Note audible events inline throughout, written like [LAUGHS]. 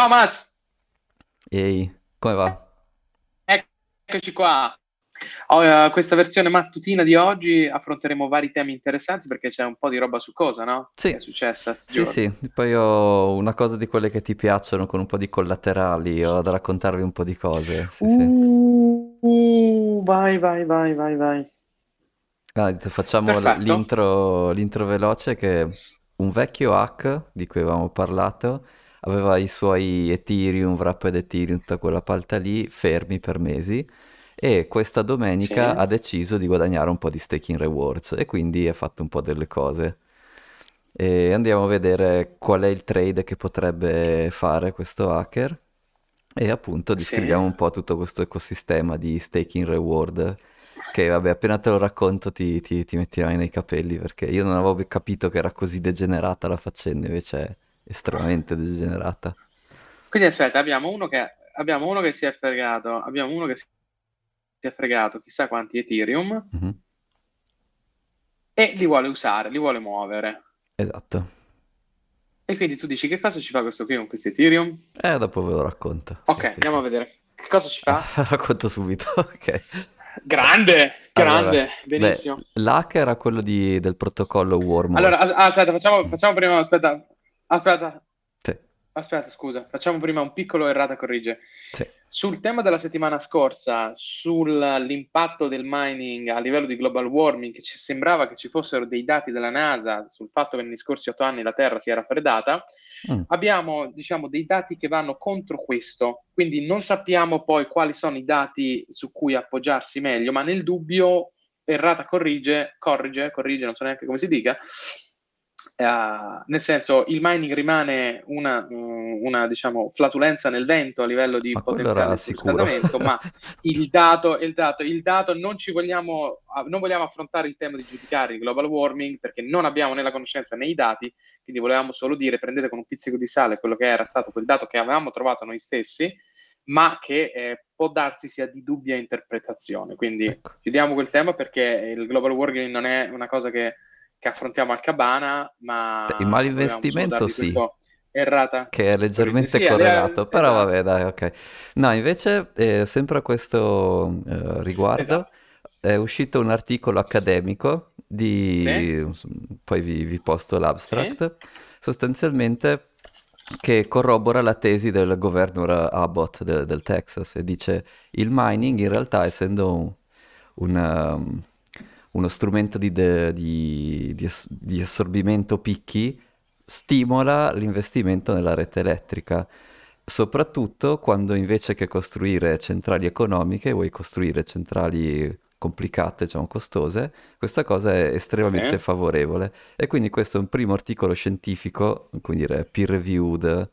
Thomas! Ehi, come va? Eccoci qua. Oh, uh, questa versione mattutina di oggi affronteremo vari temi interessanti perché c'è un po' di roba su cosa, no? Sì. Che è successa Sì, giorni. sì, poi ho una cosa di quelle che ti piacciono con un po' di collaterali, ho da raccontarvi un po' di cose. Sì, sì. Uh, uh, vai, vai, vai, vai, vai. Ah, facciamo l'intro l'intro veloce che un vecchio hack di cui avevamo parlato aveva i suoi Ethereum, wrapped Ethereum, tutta quella palta lì, fermi per mesi e questa domenica Sì, ha deciso di guadagnare un po' di staking rewards e quindi ha fatto un po' delle cose. E andiamo a vedere qual è il trade che potrebbe fare questo hacker e appunto sì. descriviamo un po' tutto questo ecosistema di staking reward che vabbè appena te lo racconto ti, ti, ti metterai nei capelli perché io non avevo capito che era così degenerata la faccenda, invece estremamente degenerata. Quindi aspetta, abbiamo uno che, abbiamo uno che si è fregato, abbiamo uno che si è fregato chissà quanti Ethereum Mhm, e li vuole usare, li vuole muovere. Esatto. E quindi tu dici che cosa ci fa questo qui con questi Ethereum? E dopo ve lo racconto. Ok, sì, andiamo sì. a vedere. Che cosa ci Ah, fa? [LAUGHS] racconto subito, [LAUGHS] ok. Grande, Allora, grande, beh, benissimo. l'hack era quello di- del protocollo Allora, Wormhole. as- ah, aspetta, facciamo, facciamo prima, aspetta, aspetta, Sì, aspetta, scusa, facciamo prima un piccolo errata corrige. sì. Sul tema della settimana scorsa, sull'impatto del mining a livello di global warming, che ci sembrava che ci fossero dei dati della NASA sul fatto che negli scorsi otto anni la Terra si era freddata, Mm, abbiamo, diciamo, dei dati che vanno contro questo, quindi non sappiamo poi quali sono i dati su cui appoggiarsi meglio, ma nel dubbio, errata corrige, corrige, corrige, non so neanche come si dica, eh, nel senso il mining rimane una, mm, una, diciamo, flatulenza nel vento a livello di Ma potenziale surriscaldamento, ma [LAUGHS] il dato, il dato, il dato non ci vogliamo, ah, non vogliamo affrontare il tema di giudicare il global warming perché non abbiamo né la conoscenza né i dati, quindi volevamo solo dire prendete con un pizzico di sale quello che era stato quel dato che avevamo trovato noi stessi, ma che eh, può darsi sia di dubbia interpretazione. Quindi Ecco. chiudiamo quel tema perché il global warming non è una cosa che, che affrontiamo al cabana, Il ma solo malinvestimento sì, errata. Che è leggermente Sì, correlato, però esatto, vabbè, dai, ok. No, invece, eh, sempre a questo eh, riguardo, esatto. è uscito un articolo accademico Sì, di, poi vi, vi posto sì, l'abstract, sostanzialmente che corrobora la tesi del governor Abbott de- del Texas e dice il mining in realtà essendo un, un, uno strumento di, de- di- di di assorbimento picchi stimola l'investimento nella rete elettrica, soprattutto quando invece che costruire centrali economiche vuoi costruire centrali complicate, diciamo costose, questa cosa è estremamente sì, favorevole. E quindi questo è un primo articolo scientifico, dire, peer reviewed,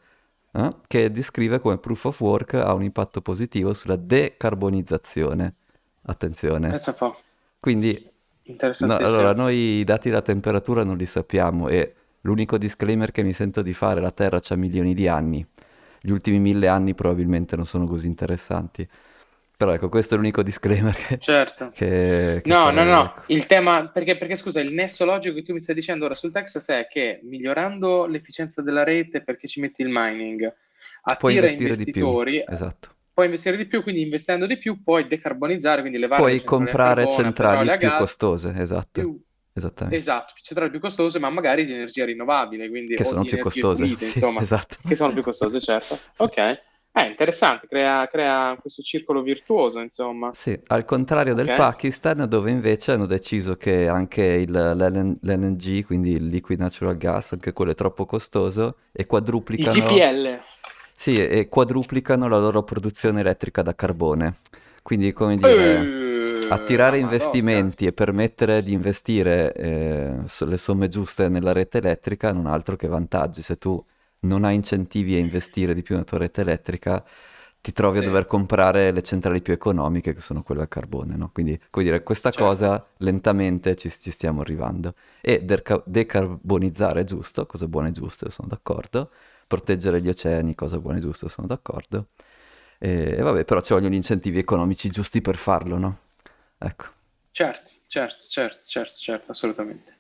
eh, che descrive come proof of work ha un impatto positivo sulla decarbonizzazione. Attenzione. pensa un po', Quindi, no, allora, noi i dati della temperatura non li sappiamo e l'unico disclaimer che mi sento di fare, la Terra ha milioni di anni, gli ultimi mille anni probabilmente non sono così interessanti. Però ecco, questo è l'unico disclaimer che, Certo. che, che No, no, farei, no, ecco. il tema, perché, perché scusa, il nesso logico che tu mi stai dicendo ora sul Texas è che migliorando l'efficienza della rete perché ci metti il mining, attira investire di più, investitori, esatto. Puoi investire di più, quindi investendo di più puoi decarbonizzare, quindi levare le Puoi comprare carbone, centrali più gas, costose, esatto, più, esattamente. esatto, centrali più costose, ma magari di energia rinnovabile, quindi, Che sono più costose, pulite, [LAUGHS] sì, insomma, esatto. che sono più costose, certo. Ok, è interessante, crea, crea questo circolo virtuoso, insomma. Sì, al contrario del Ok, Pakistan, dove invece hanno deciso che anche il- l'LN l'LNG, quindi il liquid natural gas, anche quello è troppo costoso, e il quadruplicano, GPL. Sì, e quadruplicano la loro produzione elettrica da carbone. Quindi, come dire, Eh, attirare investimenti e permettere di investire eh, le somme giuste nella rete elettrica non ha altro che vantaggi. Se tu non hai incentivi a investire di più nella tua rete elettrica, ti trovi a Sì, dover comprare le centrali più economiche, che sono quelle a carbone, no? Quindi, come dire, questa certo. cosa lentamente ci, ci stiamo arrivando. E derca- decarbonizzare è giusto, cosa buona e giusta, sono d'accordo. Proteggere gli oceani, cosa buona e giusta, sono d'accordo. E, e vabbè, però ci vogliono incentivi economici giusti per farlo, no? Ecco. Certo, certo, certo, certo, certo, assolutamente.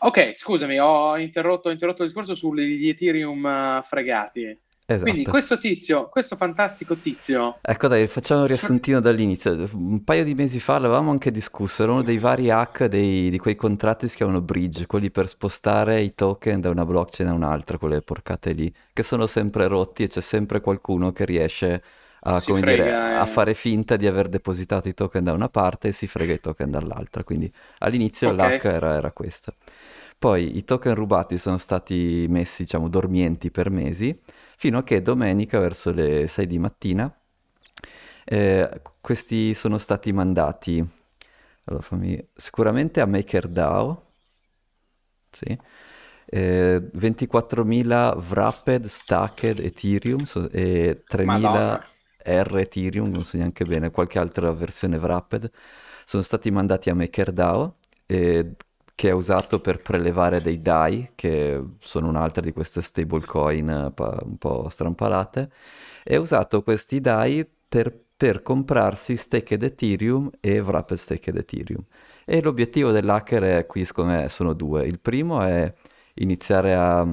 Ok, scusami, ho interrotto, ho interrotto il discorso sugli Ethereum eh, fregati. Esatto. Quindi questo tizio, questo fantastico tizio... Ecco dai, facciamo un riassuntino dall'inizio. Un paio di mesi fa l'avevamo anche discusso, era uno dei vari hack dei, di quei contratti che si chiamano bridge, quelli per spostare i token da una blockchain a un'altra, quelle porcate lì, che sono sempre rotti e c'è sempre qualcuno che riesce a, frega, dire, eh. a fare finta di aver depositato i token da una parte e si frega i token dall'altra. Quindi all'inizio okay. l'hack era, era questo. Poi i token rubati sono stati messi, diciamo, dormienti per mesi fino a che domenica verso le 6 di mattina eh, questi sono stati mandati allora, fammi... sicuramente a MakerDAO, sì. eh, 24.000 Wrapped, Stacked Ethereum so, e 3.000 Madonna. R Ethereum, non so neanche bene, qualche altra versione Wrapped, sono stati mandati a MakerDAO e che è usato per prelevare dei DAI, che sono un'altra di queste stablecoin eh, un po' strampalate, ha usato questi DAI per, per comprarsi staked Ethereum e wrapped staked Ethereum. E l'obiettivo dell'hacker è, qui secondo sono due. Il primo è iniziare a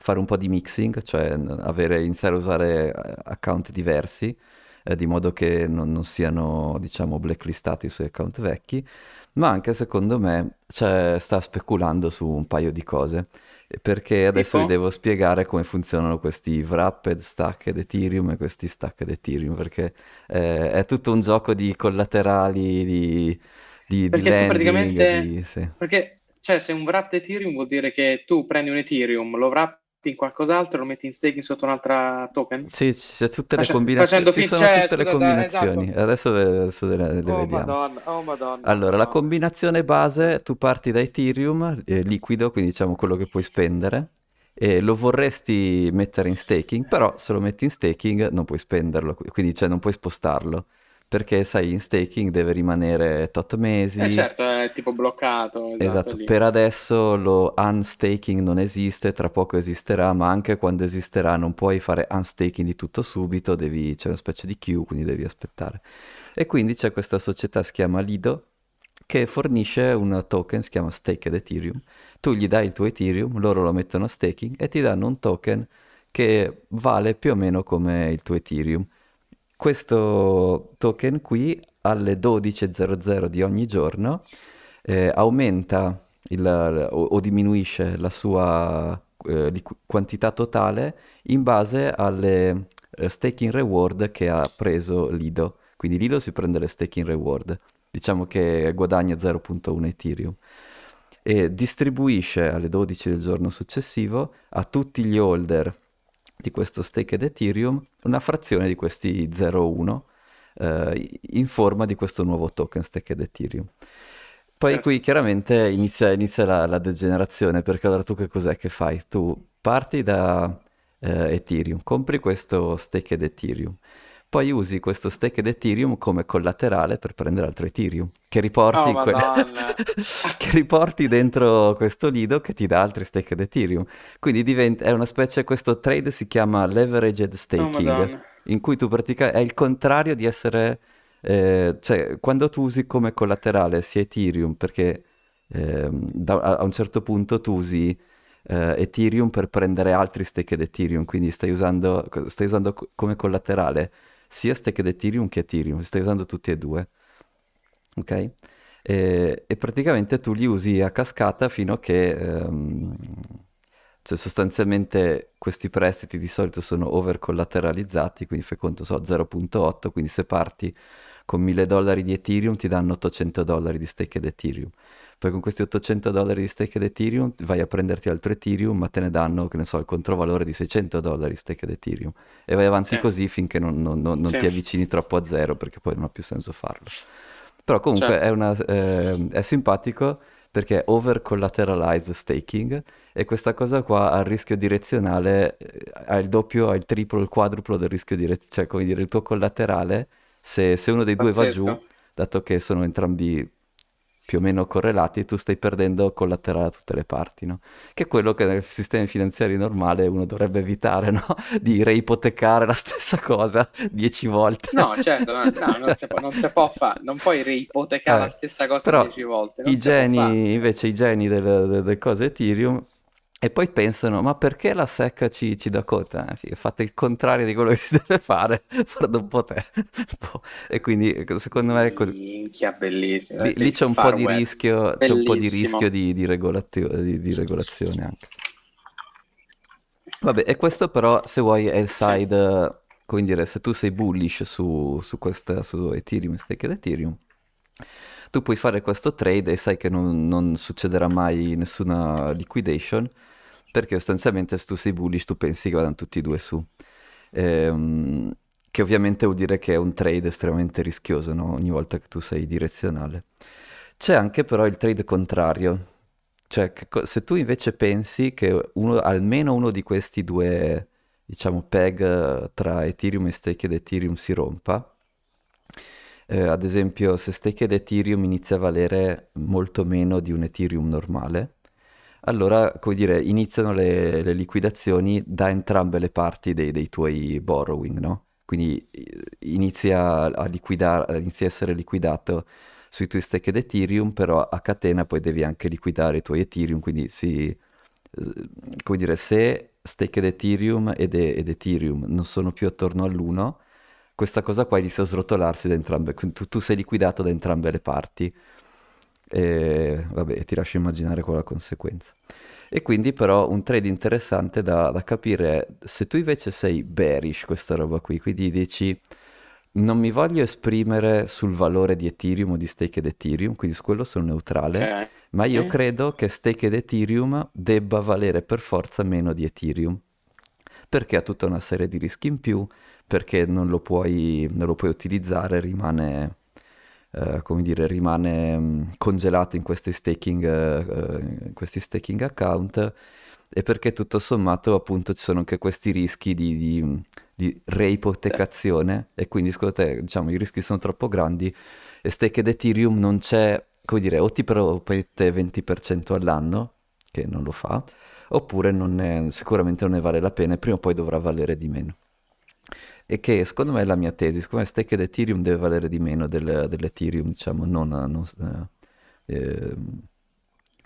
fare un po' di mixing, cioè avere, iniziare a usare eh, account diversi, eh, di modo che non, non siano, diciamo, blacklistati sui account vecchi ma anche secondo me cioè, sta speculando su un paio di cose. Perché adesso tipo? vi devo spiegare come funzionano questi wrapped stacked Ethereum e questi stacked Ethereum, perché eh, è tutto un gioco di collaterali, di, di, perché di landing, praticamente... Di, sì. Perché, cioè, se un wrapped Ethereum vuol dire che tu prendi un Ethereum, lo wrappi in qualcos'altro, lo metti in staking sotto un'altra token? Sì, c'è tutte le combinazioni. Ci sono tutte le combinazioni. Esatto. Adesso, adesso le, le oh, vediamo. Madonna, oh madonna. Allora, no. la combinazione base, tu parti da Ethereum, eh, liquido, quindi diciamo quello che puoi spendere, e lo vorresti mettere in staking, però se lo metti in staking non puoi spenderlo, quindi cioè non puoi spostarlo perché sai in staking deve rimanere tot mesi. Eh certo, è tipo bloccato. Esatto, esatto per adesso lo unstaking non esiste, tra poco esisterà, ma anche quando esisterà non puoi fare unstaking di tutto subito, devi, c'è una specie di queue, quindi devi aspettare. E quindi c'è questa società, si chiama Lido, che fornisce un token, si chiama Staked Ethereum. Tu gli dai il tuo Ethereum, loro lo mettono a staking e ti danno un token che vale più o meno come il tuo Ethereum questo token qui alle 12.00 di ogni giorno eh, aumenta il, o, o, diminuisce la sua eh, quantità totale in base alle eh, staking reward che ha preso Lido. Quindi Lido si prende le staking reward, diciamo che guadagna 0.1 Ethereum e distribuisce alle 12 del giorno successivo a tutti gli holder di questo staked Ethereum una frazione di questi 0,1 eh, in forma di questo nuovo token staked Ethereum. Poi certo. qui chiaramente inizia, inizia la, la, degenerazione, perché allora tu che cos'è che fai? Tu parti da eh, Ethereum, compri questo staked Ethereum, poi usi questo stake Ethereum come collaterale per prendere altro Ethereum, che riporti, oh, que... [LAUGHS] che riporti dentro questo lido che ti dà altri stake Ethereum. Quindi diventa... è una specie, questo trade si chiama leveraged staking, oh, in cui tu praticamente è il contrario di essere... Eh, cioè, quando tu usi come collaterale sia Ethereum, perché eh, da, a, un certo punto tu usi eh, Ethereum per prendere altri stake Ethereum, quindi stai usando, stai usando come collaterale sia Stacked Ethereum che Ethereum, stai usando tutti e due. Ok? E, e praticamente tu li usi a cascata fino a che... Um, cioè sostanzialmente questi prestiti di solito sono over collateralizzati, quindi fai conto, so, 0.8, quindi se parti con 1000 dollari di Ethereum ti danno 800 dollari di staked Ethereum. Poi con questi 800 dollari di stake Ethereum vai a prenderti altro Ethereum, ma te ne danno, che ne so, il controvalore di 600 dollari di stake Ethereum. E vai avanti sì. così finché non, non, non, non sì. ti avvicini troppo a zero, perché poi non ha più senso farlo. Però comunque certo. è, una, eh, è simpatico perché è over collateralized staking e questa cosa qua ha il rischio direzionale, eh, ha il doppio, ha il triplo, il quadruplo del rischio direzionale, cioè come dire il tuo collaterale, se, se uno dei due Pazzesco. va giù, dato che sono entrambi più o meno correlati e tu stai perdendo collaterale da tutte le parti, no? Che è quello che nel sistema finanziario normale uno dovrebbe evitare, no? [LAUGHS] Di reipotecare la stessa cosa dieci volte. No, certo, no, no, non, si può, non si può fare, non puoi reipotecare eh, la stessa cosa dieci volte. I geni, invece, i geni delle, delle cose Ethereum E poi pensano, ma perché la SEC ci, ci dà conto? Eh, fate il contrario di quello che si deve fare, [LAUGHS] farlo un po' te. [LAUGHS] e quindi ecco, secondo me... Ecco, Minchia, bellissimo. Lì, lì c'è, un po di rischio, c'è un po' di rischio di, di, regolatio- di, di regolazione anche. Vabbè, e questo però, se vuoi, è il side, come dire, se tu sei bullish su, su, questa, su Ethereum, stake ed Ethereum, tu puoi fare questo trade e sai che non, non succederà mai nessuna liquidation, perché sostanzialmente se tu sei bullish tu pensi che vadano tutti e due su. Ehm, che ovviamente vuol dire che è un trade estremamente rischioso, no? Ogni volta che tu sei direzionale. C'è anche però il trade contrario, cioè se tu invece pensi che uno, almeno uno di questi due, diciamo, peg tra Ethereum e stake ed Ethereum si rompa, eh, ad esempio se stake ed Ethereum inizia a valere molto meno di un Ethereum normale, allora, come dire, iniziano le, le liquidazioni da entrambe le parti dei, dei tuoi borrowing, no? Quindi inizia a, liquidare, inizia a essere liquidato sui tuoi stake ed Ethereum, però a catena poi devi anche liquidare i tuoi Ethereum, quindi si, come dire, se stake ed Ethereum ed, ed Ethereum non sono più attorno all'1, questa cosa qua inizia a srotolarsi da entrambe, tu, tu sei liquidato da entrambe le parti. E vabbè, ti lascio immaginare qual è la conseguenza. E quindi però un trade interessante da, da capire è se tu invece sei bearish questa roba qui, quindi dici non mi voglio esprimere sul valore di Ethereum o di stake ed Ethereum, quindi su quello sono neutrale, eh. ma io eh. credo che stake ed Ethereum debba valere per forza meno di Ethereum, perché ha tutta una serie di rischi in più, perché non lo puoi, non lo puoi utilizzare, rimane eh, come dire, rimane mm, congelato in questi staking, uh, in questi staking account. E perché tutto sommato appunto ci sono anche questi rischi di, di, di reipotecazione. E quindi secondo te diciamo i rischi sono troppo grandi. E stake ed Ethereum non c'è, come dire, o ti promette 20% all'anno, che non lo fa, oppure non è, sicuramente non ne vale la pena e prima o poi dovrà valere di meno e che secondo me è la mia tesi, secondo me stake Ethereum deve valere di meno del, dell'Ethereum, diciamo, non... non eh, eh,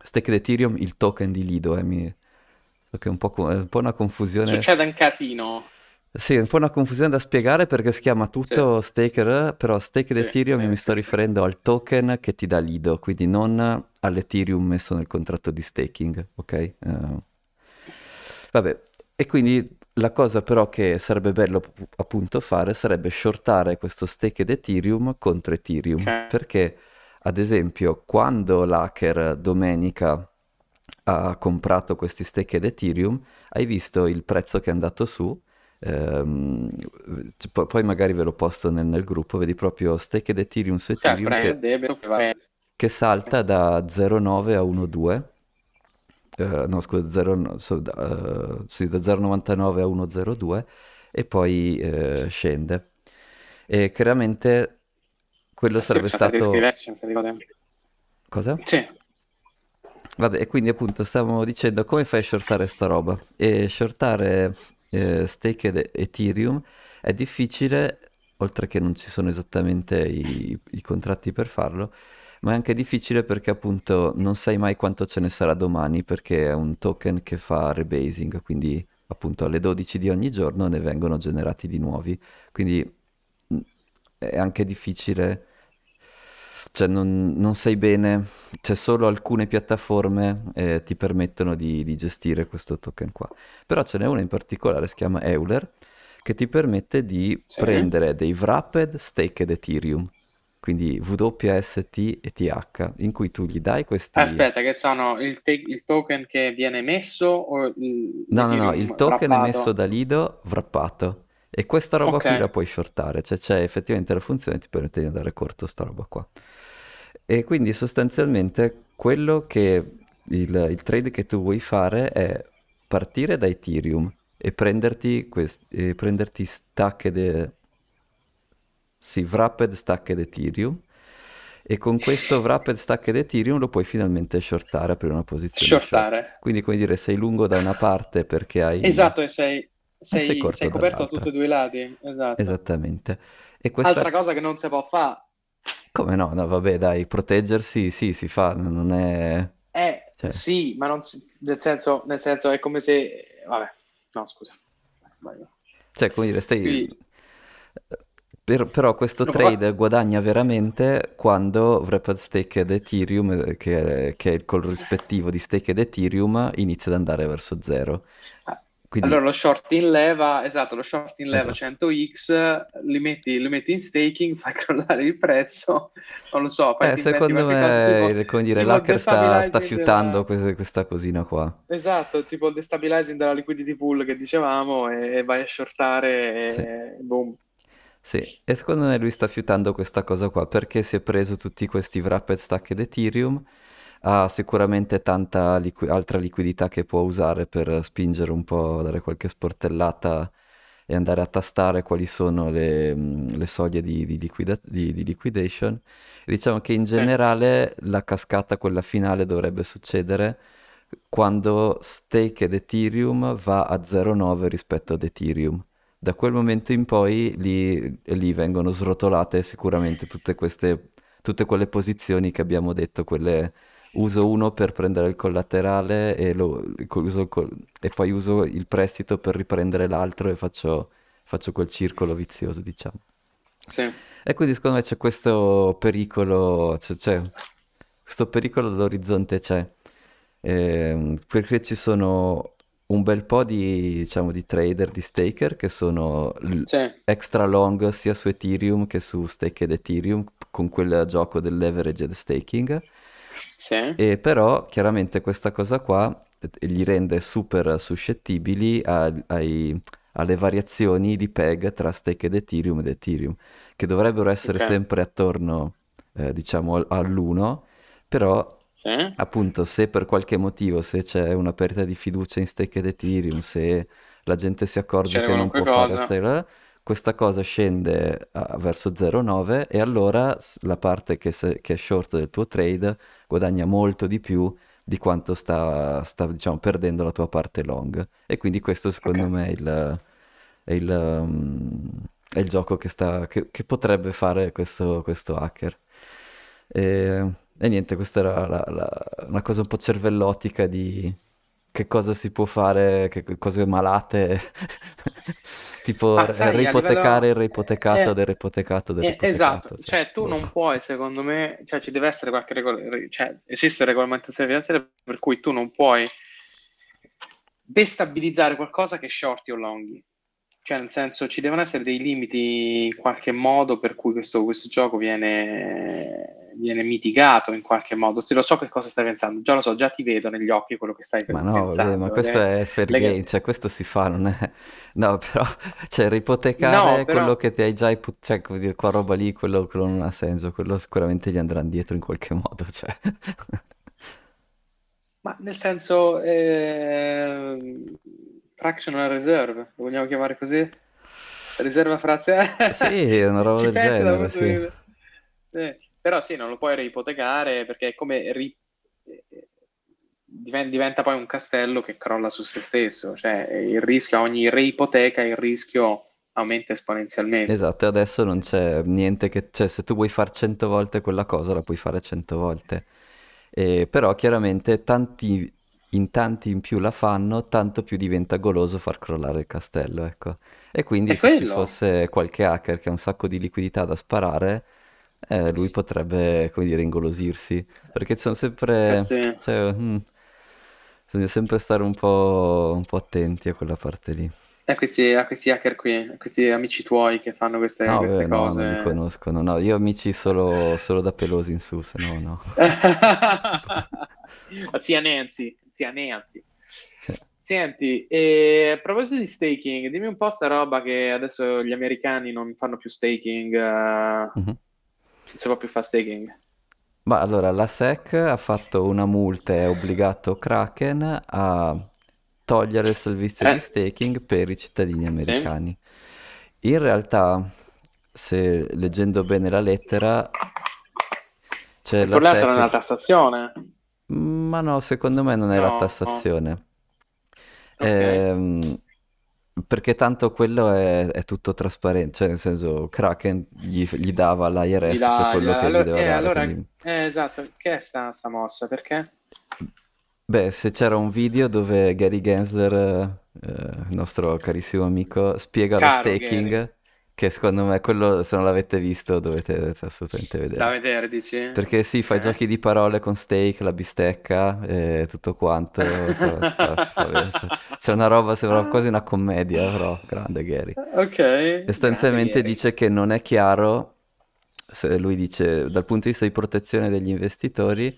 stake Ethereum, il token di Lido, eh, mi... so che è un po', è un po' una confusione... Succede un casino. Sì, è un po' una confusione da spiegare perché si chiama tutto sì. staker, però stake sì, Ethereum sì, mi sto riferendo al token che ti dà Lido, quindi non all'Ethereum messo nel contratto di staking, ok? Uh, vabbè, e quindi la cosa però che sarebbe bello appunto fare sarebbe shortare questo stake Ethereum contro Ethereum, okay. perché ad esempio quando l'hacker domenica ha comprato questi stake Ethereum, hai visto il prezzo che è andato su, ehm, poi magari ve lo posto nel, nel, gruppo, vedi proprio stake Ethereum su cioè, Ethereum che, che salta da 0,9 a 1,2 eh, no scusa, 0, so, uh, sì, da 0,99 a 1,02 e poi eh, scende. E chiaramente quello sì, sarebbe stato... Cosa? Sì. Vabbè, e quindi appunto stavamo dicendo come fai a shortare sta roba? E shortare eh, stake ed Ethereum è difficile, oltre che non ci sono esattamente i, i contratti per farlo, ma è anche difficile perché appunto non sai mai quanto ce ne sarà domani perché è un token che fa rebasing, quindi appunto alle 12 di ogni giorno ne vengono generati di nuovi, quindi mm, è anche difficile, cioè non, non sai bene, c'è solo alcune piattaforme eh, ti permettono di, di gestire questo token qua, però ce n'è una in particolare, si chiama Euler, che ti permette di sì. prendere dei wrapped staked Ethereum quindi WST e TH, in cui tu gli dai questi... Aspetta, che sono il, te- il token che viene emesso o il... No, no, no, il token wrappato? emesso da Lido wrappato. E questa roba okay. qui la puoi shortare, cioè c'è effettivamente la funzione che ti permette di andare corto sta roba qua. E quindi sostanzialmente quello che il, il trade che tu vuoi fare è partire da Ethereum e prenderti, quest- e prenderti stack de- sì, Wrapped Stacked Ethereum. E con questo Wrapped Stacked Ethereum lo puoi finalmente shortare per una posizione shortare. Short. Quindi, come dire, sei lungo da una parte perché hai... [LAUGHS] Esatto, e sei, sei, sei, sei coperto da tutti e due i lati. Esatto. Esattamente. E questa... Altra cosa che non si può fare. Come no? No, vabbè, dai, proteggersi, sì, si fa, non è... Eh, Cioè, Sì, ma non si- nel senso, nel senso è come se... Vabbè, no, scusa. Sbaglio. cioè, come dire, stai... Quindi, per- però questo no, trade va- guadagna veramente quando Wrapped Staked Ethereum, eh, che è, che è il corrispettivo di Staked Ethereum, inizia ad andare verso zero. Ah, Quindi, Allora lo short in leva, esatto, lo short in leva esatto. 100x, li metti, li metti in staking, [LAUGHS] fai crollare il prezzo, non lo so, Eh, secondo me, tipo, come dire, l'hacker sta, sta fiutando della... questa, questa cosina qua. Esatto, tipo il destabilizing della liquidity pool che dicevamo e, e vai a shortare Sì. e boom. Sì, e secondo me lui sta fiutando questa cosa qua perché si è preso tutti questi wrapped stacked Ethereum, ha sicuramente tanta liqui- altra liquidità che può usare per spingere un po', dare qualche sportellata e andare a tastare quali sono le, le soglie di, di liquida- di- di liquidation. E diciamo che in generale la cascata, quella finale, dovrebbe succedere quando Staked Ethereum va a 0,9 rispetto ad Ethereum. Da quel momento in poi lì, lì vengono srotolate sicuramente tutte queste, tutte quelle posizioni che abbiamo detto, quelle uso uno per prendere il collaterale e, lo- uso e poi uso il prestito per riprendere l'altro e faccio, faccio quel circolo vizioso, diciamo. sì, E quindi secondo me c'è questo pericolo, cioè, c'è questo pericolo all'orizzonte c'è, Ehm, perché ci sono un bel po' di, diciamo, di trader, di staker che sono l- extra long sia su Ethereum che su Staked Ethereum con quel gioco del leveraged staking. sì, E però chiaramente questa cosa qua eh, li rende super suscettibili a- ai- alle variazioni di peg tra Staked Ethereum ed Ethereum, che dovrebbero essere ok, sempre attorno, eh, diciamo, al- all'1, però sì, appunto se per qualche motivo, se c'è una perdita di fiducia in Staked Ethereum, se la gente si accorge succede che non può fare cosa. stake, questa cosa scende a- verso 0,9 e allora la parte che, se- che è short del tuo trade guadagna molto di più di quanto sta, sta, diciamo, perdendo la tua parte long. E quindi questo secondo me è il, è il, um, è il gioco che, sta, che, che potrebbe fare questo, questo hacker. E, e niente, questa era la- la- una cosa un po' cervellotica di che cosa si può fare, che cose malate, [LAUGHS] tipo re- sai, reipotecare il livello... reipotecato eh, del reipotecato del eh, esatto, reipotecato. Cioè, cioè tu boh. non puoi, secondo me, cioè ci deve essere qualche regola, cioè esiste regolamentazione finanziaria per cui tu non puoi destabilizzare qualcosa che shorti o longhi. Cioè, nel senso, ci devono essere dei limiti in qualche modo per cui questo, questo gioco viene, viene mitigato in qualche modo. Ti lo so che cosa stai pensando, già lo so, già ti vedo negli occhi quello che stai Ma no, vabbè, ma pensando. questo Le- è fair le- game, cioè questo si fa, non è... No, però, cioè, No, reipotecare quello però... che ti hai già, ipo- cioè, come dire, qua roba lì, quello, quello non ha senso, quello sicuramente gli andranno dietro in qualche modo, cioè. Ma nel senso, ehm, fractional reserve, lo vogliamo chiamare così? Riserva frazionale? Sì, è una [LAUGHS] roba del genere, sì. di vista. Però sì, non lo puoi reipotecare perché è come ri- eh, diven- diventa poi un castello che crolla su se stesso, cioè il rischio, a ogni reipoteca il rischio aumenta esponenzialmente. Esatto, e adesso non c'è niente che... Cioè, se tu vuoi fare 100 volte quella cosa, la puoi fare 100 volte. E, però chiaramente tanti, in tanti in più la fanno, tanto più diventa goloso far crollare il castello, ecco. E quindi È se ci quello. fosse qualche hacker che ha un sacco di liquidità da sparare, eh, lui potrebbe, come dire, ingolosirsi. Perché sono sempre... Ragazzi, Cioè, mm, bisogna sempre stare un po', un po' attenti a quella parte lì. a questi, a questi hacker qui, a questi amici tuoi che fanno queste, No, queste beh, no, non li cose. conoscono. No, io amici solo, solo da pelosi in su, se no, no. [LAUGHS] Zia Nancy, zia Nancy. Sì. Senti, a proposito di staking, dimmi un po' sta roba che adesso gli americani non fanno più staking, eh, Mhm. Si può più fare staking. Ma allora, la SEC ha fatto una multa e ha obbligato Kraken a togliere il servizio di Eh, staking per i cittadini sì? americani. In realtà, se leggendo bene la lettera, c'è Il la problema sarà nella SEC... tassazione. Ma no, secondo me non è la No, tassazione. ok. Perché tanto quello è, è tutto trasparente, cioè nel senso Kraken gli, gli dava Gli all'IRS tutto dà, gli- quello che gli allora, doveva eh, dare, allora, quindi eh, esatto, che è sta, sta mossa? Perché? Beh, se c'era un video dove Gary Gensler, eh, il nostro carissimo amico, spiega lo Caro Gary, staking, che secondo me quello, se non l'avete visto, dovete, assolutamente da vedere. vedere, dici? Perché sì, fa Ok. giochi di parole con steak, la bistecca e tutto quanto. so- [LAUGHS] vedere. C'è una roba, sembra quasi una commedia, però grande Gary. ok, Sostanzialmente Gary. dice che non è chiaro, lui dice dal punto di vista di protezione degli investitori,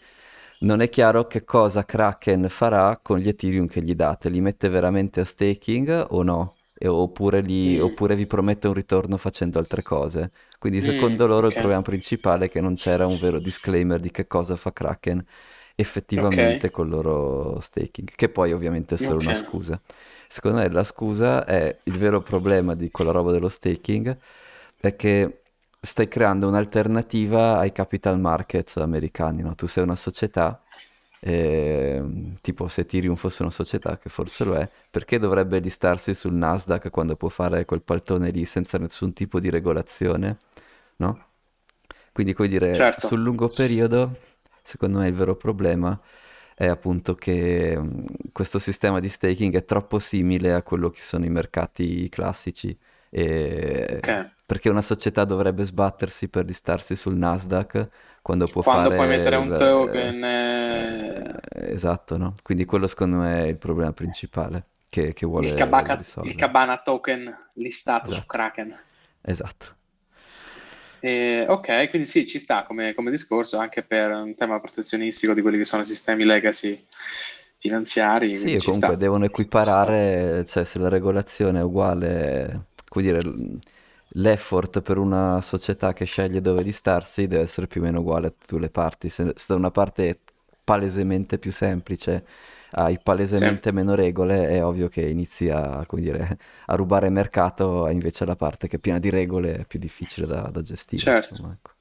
non è chiaro che cosa Kraken farà con gli Ethereum che gli date. Li mette veramente a staking o no? E- oppure, li- Mm, oppure vi promette un ritorno facendo altre cose. Quindi secondo mm, loro il ok, problema principale è che non c'era un vero disclaimer di che cosa fa Kraken effettivamente col loro staking, che poi ovviamente è solo ok. una scusa. Secondo me la scusa è il vero problema di quella roba dello staking, è che stai creando un'alternativa ai capital markets americani, no? Tu sei una società, ehm, tipo se Ethereum fosse una società, che forse lo è, perché dovrebbe listarsi sul Nasdaq quando può fare quel paltone lì senza nessun tipo di regolazione, no? Quindi, come dire, Certo. sul lungo periodo, secondo me il vero problema è appunto che mh, questo sistema di staking è troppo simile a quello che sono i mercati classici, e- perché una società dovrebbe sbattersi per listarsi sul Nasdaq quando può Quando puoi fare mettere il... un eh, token, eh, eh, esatto, no? Quindi quello secondo me è il problema principale che, che il vuole, vuole Kabaka- il. Cabana token listato su Esatto, Kraken. esatto. Eh, ok, quindi sì, ci sta come, come discorso anche per un tema protezionistico di quelli che sono i sistemi legacy finanziari, Sì, comunque sta. devono equiparare, cioè se la regolazione è uguale, come dire, l'effort per una società che sceglie dove listarsi deve essere più o meno uguale a tutte le parti. Se, se da una parte è palesemente più semplice, hai Sì, palesemente meno regole, è ovvio che inizi a, come dire, [LAUGHS] a rubare mercato, invece la parte che è piena di regole è più difficile da, da gestire, certo, insomma, ecco.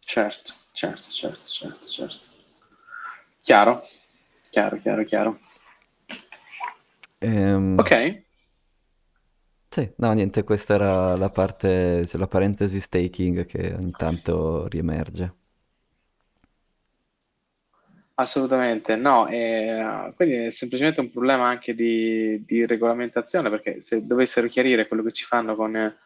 certo, certo, certo, certo, certo. Chiaro, chiaro, chiaro, chiaro. Ehm, Ok, Sì, no, niente, questa era la parte, cioè la parentesi staking che ogni tanto riemerge. assolutamente. No, eh, quindi è semplicemente un problema anche di, di regolamentazione, perché se dovessero chiarire quello che ci fanno con,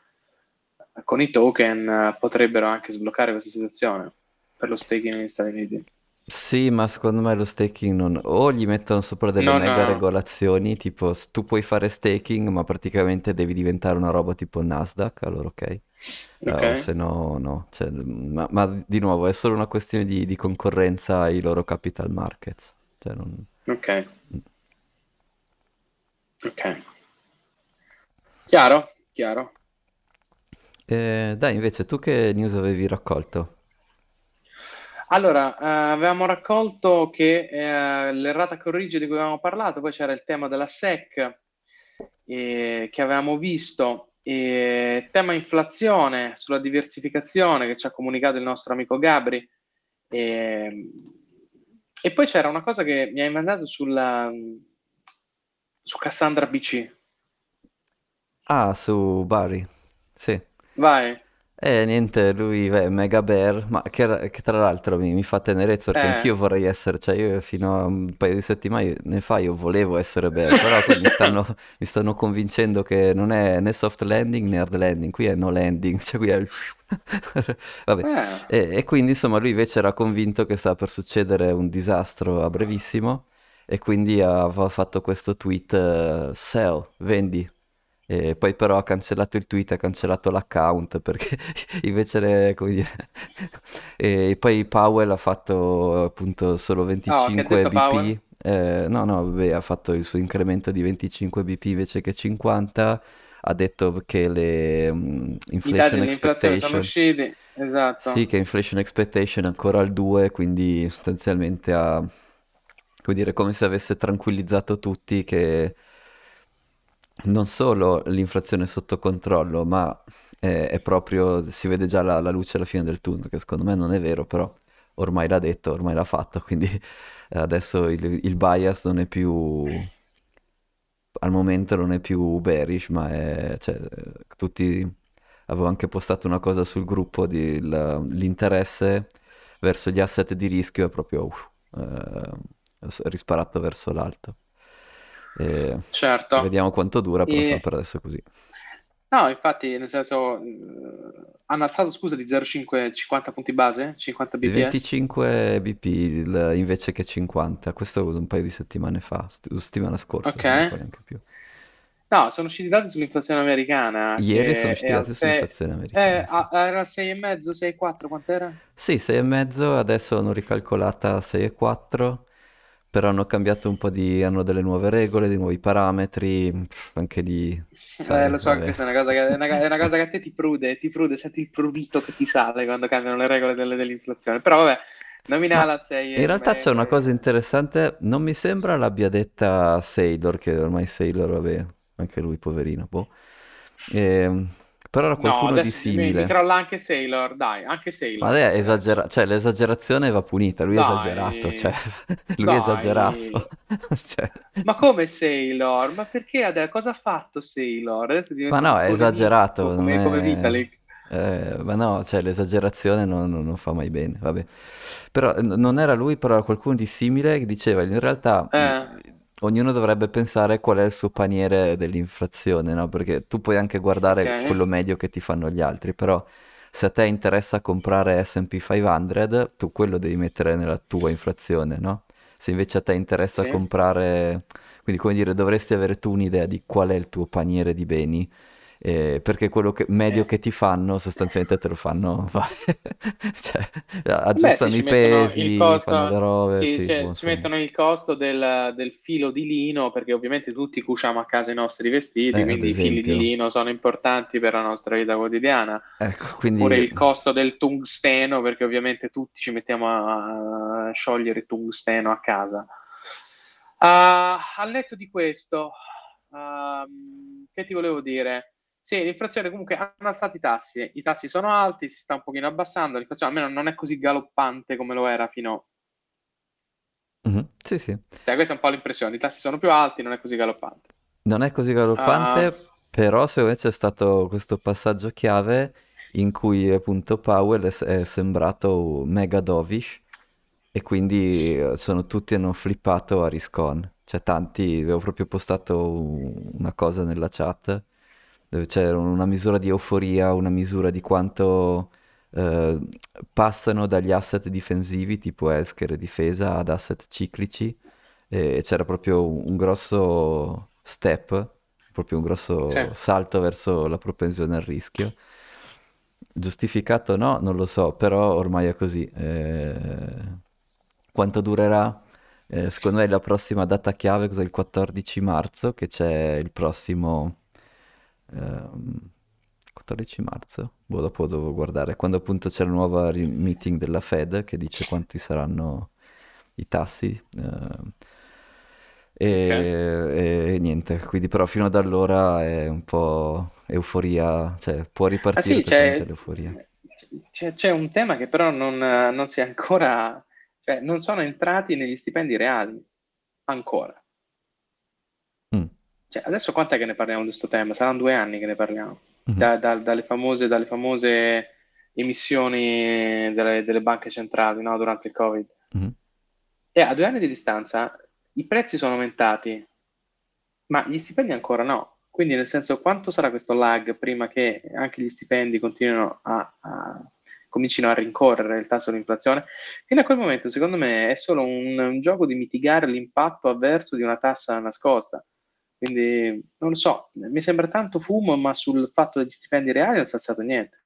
con i token, eh, potrebbero anche sbloccare questa situazione per lo staking negli Stati Uniti. Sì, ma secondo me lo staking non... O gli mettono sopra delle No, mega no. regolazioni, tipo s- tu puoi fare staking, ma praticamente devi diventare una roba tipo Nasdaq, allora ok. Eh, Ok, o se no, no. Cioè, ma, ma di nuovo è solo una questione di, di concorrenza ai loro capital markets. Cioè, non- ok, ok. Chiaro? Chiaro. Eh, dai, invece, tu che news avevi raccolto? Allora, eh, avevamo raccolto che eh, l'errata corrige di cui avevamo parlato, poi c'era il tema della SEC eh, che avevamo visto, e tema inflazione sulla diversificazione che ci ha comunicato il nostro amico Gabri. E, e poi c'era una cosa che mi hai mandato sulla, su Cassandra BC. Ah, su Bari. Sì. Vai. Eh, niente, lui è mega bear, ma che, che tra l'altro mi, mi fa tenerezza perché Eh. anch'io vorrei essere, cioè io fino a un paio di settimane ne fa io volevo essere bear, però mi stanno, [LAUGHS] mi stanno convincendo che non è né soft landing né hard landing, qui è no landing, [LAUGHS] cioè qui è... [LAUGHS] Vabbè, Eh. e, e quindi insomma lui invece era convinto che stava per succedere un disastro a brevissimo e quindi aveva fatto questo tweet, eh, sell, vendi. E poi però ha cancellato il tweet, ha cancellato l'account perché [LAUGHS] invece, le- come dire... [LAUGHS] E poi Powell ha fatto appunto solo Oh, che ha 25 detto Powell? BP. eh, no, no, vabbè, ha fatto il suo incremento di 25 BP invece che 50. Ha detto che le dati inflation dell'inflazione sono expectation... usciti, Sì, esatto. che inflation expectation è ancora al 2, quindi sostanzialmente ha, come dire, come se avesse tranquillizzato tutti che non solo l'inflazione è sotto controllo, ma è, è proprio, si vede già la, la luce alla fine del tunnel, che secondo me non è vero, però ormai l'ha detto, ormai l'ha fatto, [LAUGHS] quindi eh, adesso il, il bias non è più, al momento non è più bearish, ma è, cioè, tutti, avevo anche postato una cosa sul gruppo di il- l'interesse verso gli asset di rischio è proprio uff, eh, risparato verso l'alto. E certo. Vediamo quanto dura, però E... per adesso è così. No, infatti, nel senso, eh, hanno alzato, scusa, di 0,5 50 punti base, 50 Di bps. 25 BP il- invece che 50, questo un paio di settimane fa, st- settimana scorsa, Ok. neanche più. No, sono usciti dati sull'inflazione americana Ieri sono usciti è dati 6, sull'inflazione eh, americana, a- era al 6,5, 6,4, quant'era? Sì, 6,5, adesso hanno ricalcolata a 6,4, però hanno cambiato un po' di... hanno delle nuove regole, dei nuovi parametri, anche di... [LAUGHS] Eh, sai, lo so vabbè. questa è una cosa che, è una, è una cosa che a te ti prude, ti prude, senti il prurito che ti sale quando cambiano le regole delle- dell'inflazione. Però vabbè, nominala a 6 in e realtà c'è una cosa interessante, non mi sembra l'abbia detta Sailor, che ormai Sailor, vabbè, anche lui poverino, boh. Ehm, però era No, qualcuno di adesso mi, simile. crolla anche Sailor, dai, anche Ma Sailor lei è esagera- cioè l'esagerazione va punita, lui è esagerato, cioè Dai, [LAUGHS] lui è dai. esagerato. [LAUGHS] Cioè, Ma come Sailor? Ma perché adesso cosa ha fatto Sailor? Ma no, è esagerato, non come, come è... Vitalik. eh, ma no, cioè l'esagerazione non, non- non fa mai bene, vabbè. Però non era lui, però era qualcuno di simile che diceva in realtà Eh, ognuno dovrebbe pensare qual è il suo paniere dell'inflazione, no? Perché tu puoi anche guardare ok. quello medio che ti fanno gli altri, però se a te interessa comprare S&P 500, tu quello devi mettere nella tua inflazione, no? Se invece a te interessa Sì. comprare, quindi come dire, dovresti avere tu un'idea di qual è il tuo paniere di beni, eh, perché quello che- medio Eh. che ti fanno sostanzialmente te lo fanno, [LAUGHS] cioè, Beh, sì, aggiustano ci i il pesi, fanno le costo, robe, ci, sì, cioè, ci mettono il costo del, del filo di lino, perché ovviamente tutti cuciamo a casa i nostri vestiti, Eh, quindi i fili di lino sono importanti per la nostra vita quotidiana. Ecco, Oppure quindi il costo del tungsteno, perché ovviamente tutti ci mettiamo a, a sciogliere tungsteno a casa. Ah, al netto di questo, ehm, che ti volevo dire? Sì, l'inflazione comunque hanno alzato i tassi, i tassi sono alti, si sta un pochino abbassando, l'inflazione almeno non è così galoppante come lo era fino... Mhm, Sì, sì. Cioè, questa è un po' l'impressione, i tassi sono più alti, non è così galoppante. Non è così galoppante, però secondo me c'è stato questo passaggio chiave in cui appunto Powell è, è sembrato mega dovish e quindi eh, sono tutti hanno flippato a Riscon. Cioè tanti, avevo proprio postato un- una cosa nella chat dove c'era una misura di euforia, una misura di quanto eh, passano dagli asset difensivi tipo healthcare e difesa ad asset ciclici e c'era proprio un un grosso step, proprio un grosso sì. salto verso la propensione al rischio. Giustificato o no, non lo so, però ormai è così. Eh, quanto durerà? Eh, secondo me la prossima data chiave cos'è il 14 marzo, che c'è il prossimo... ehm, 14 marzo? Boh, dopo devo guardare, quando appunto c'è la nuova ri- meeting della Fed che dice quanti saranno i tassi. eh, Ok. e, e niente, quindi però fino ad allora è un po' euforia, cioè può Ah ripartire sì, praticamente c'è, l'euforia. c'è, c'è un tema che però non, non si è ancora, cioè non sono entrati negli stipendi reali, ancora. Cioè, adesso quant'è che ne parliamo di questo tema? Saranno due anni che ne parliamo, mhm, Da- da- dalle famose, dalle famose emissioni delle, delle banche centrali, no, durante il Covid. mhm. E a due anni di distanza i prezzi sono aumentati, ma gli stipendi ancora no. Quindi, nel senso, quanto sarà questo lag prima che anche gli stipendi continuino a, a- comincino a rincorrere il tasso di inflazione? Fino a quel momento, secondo me, è solo un, un gioco di mitigare l'impatto avverso di una tassa nascosta. Quindi, non lo so, mi sembra tanto fumo, ma sul fatto degli stipendi reali non si è alzato niente.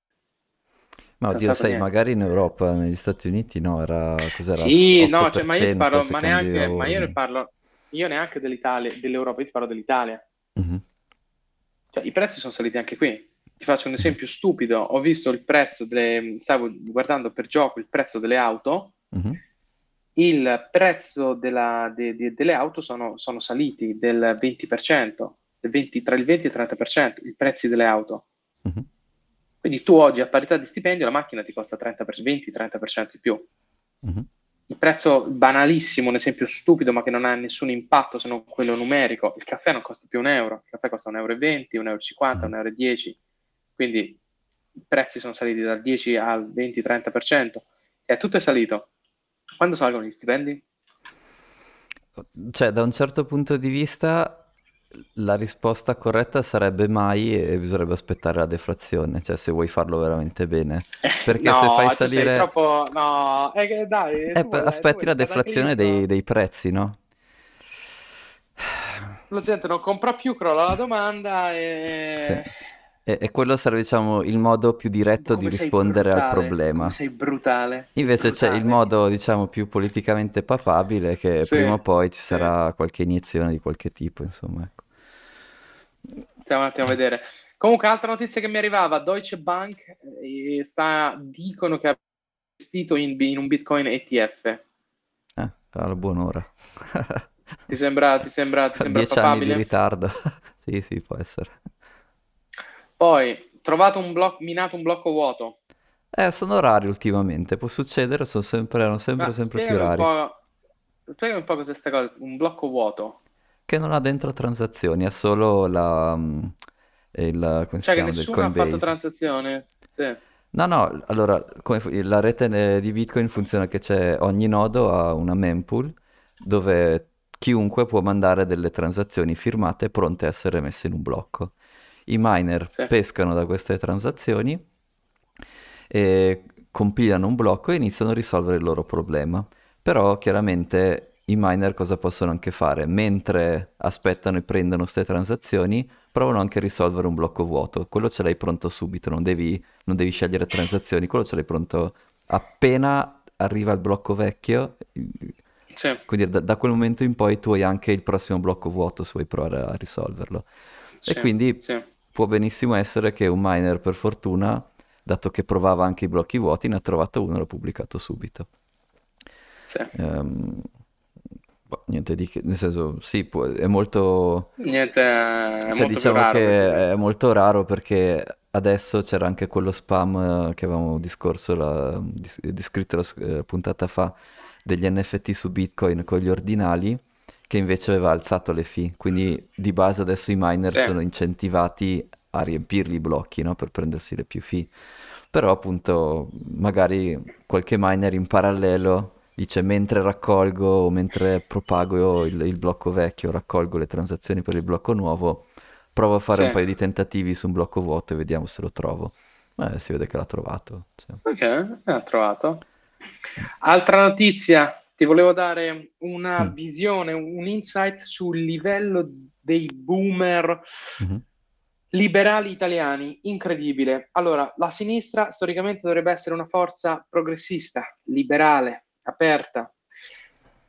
Ma oddio, sai, niente. magari in Europa, negli Stati Uniti no, era, cos'era, Sì, no, cioè, ma io ti 8% parlo, ma neanche, ma io ne parlo, io neanche dell'Italia, dell'Europa, io ti parlo dell'Italia. Mhm, Cioè, i prezzi sono saliti anche qui. Ti faccio un esempio stupido. Ho visto il prezzo delle, stavo guardando per gioco il prezzo delle auto. mhm, Il prezzo della- de- de- delle auto sono, sono saliti del 20%, del 20 tra il 20 e il 30%, i prezzi delle auto. mhm, Quindi tu oggi a parità di stipendio la macchina ti costa 30%, 20-30% di più. mhm, Il prezzo banalissimo, un esempio stupido, ma che non ha nessun impatto se non quello numerico. Il caffè non costa più un euro, il caffè costa 1,20 euro, 1,50 euro, mhm. 1,10 euro. Quindi i prezzi sono saliti dal 10 al 20-30%. E tutto è salito. Quando salgono gli stipendi? cioè, da un certo punto di vista, la risposta corretta sarebbe mai e bisognerebbe aspettare la deflazione, cioè se vuoi farlo veramente bene. [LAUGHS] Perché no, se fai tu salire... troppo... No, eh, dai, Eh, tu tu aspetti vuoi la deflazione dei, dei prezzi, no? La gente non compra più, crolla la domanda Sì. E... E, quello sarebbe, diciamo, il modo più diretto di Come sei rispondere al brutale, problema. come sei brutale, Invece c'è il brutale. modo, diciamo, più politicamente papabile che Sì, prima o poi ci sì. sarà qualche iniezione di qualche tipo, insomma, ecco. Stiamo un attimo a vedere. Comunque, altra notizia che mi arrivava, Deutsche Bank eh, sta, dicono che ha investito in, in un Bitcoin ETF. Eh, alla buon'ora. Ti sembra, ti sembra, ti sembra Dieci anni di papabile? ritardo. [LAUGHS] Sì, sì, può essere. Poi, trovato un blocco, minato un blocco vuoto. Eh, sono rari ultimamente, può succedere, sono sempre, erano sempre, Ma sempre più un rari. po', spiegami un po' cos'è sta cosa, un blocco vuoto. Che non ha dentro transazioni, ha solo la, mm, il, Cioè che nessuno ha fatto transazione? Sì. No, no, allora, la rete eh, di Bitcoin funziona che c'è, ogni nodo ha una mempool dove chiunque può mandare delle transazioni firmate pronte a essere messe in un blocco. I miner Sì. pescano da queste transazioni e compilano un blocco e iniziano a risolvere il loro problema. Però chiaramente i miner cosa possono anche fare? Mentre aspettano e prendono queste transazioni, provano anche a risolvere un blocco vuoto. Quello ce l'hai pronto subito, non devi, non devi scegliere transazioni, quello ce l'hai pronto appena arriva il blocco vecchio. Sì, Quindi da, da quel momento in poi tu hai anche il prossimo blocco vuoto se vuoi provare a risolverlo. E sì, quindi sì. Può benissimo essere che un miner, per fortuna, dato che provava anche i blocchi vuoti, ne ha trovato uno e l'ha pubblicato subito. sì. Ehm, boh, niente di che, nel senso, sì, può- è molto... Niente, è Cioè, molto diciamo raro che è molto raro perché adesso c'era anche quello spam eh, che avevamo discorso la, dis- descritto la eh, puntata fa degli NFT su Bitcoin con gli ordinali che invece aveva alzato le fee. Quindi di base adesso i miner Sì, sono incentivati a riempirli i blocchi, no? Per prendersi le più fee. Però appunto magari qualche miner in parallelo dice mentre raccolgo o mentre propago il, il blocco vecchio, raccolgo le transazioni per il blocco nuovo, provo a fare un sì. paio di tentativi su un blocco vuoto e vediamo se lo trovo. Eh, si vede che l'ha trovato. cioè. Ok, eh, ha trovato. Altra notizia, ti volevo dare una Mm, visione, un insight sul livello dei boomer mhm, liberali italiani, incredibile. Allora, la sinistra storicamente dovrebbe essere una forza progressista, liberale, aperta.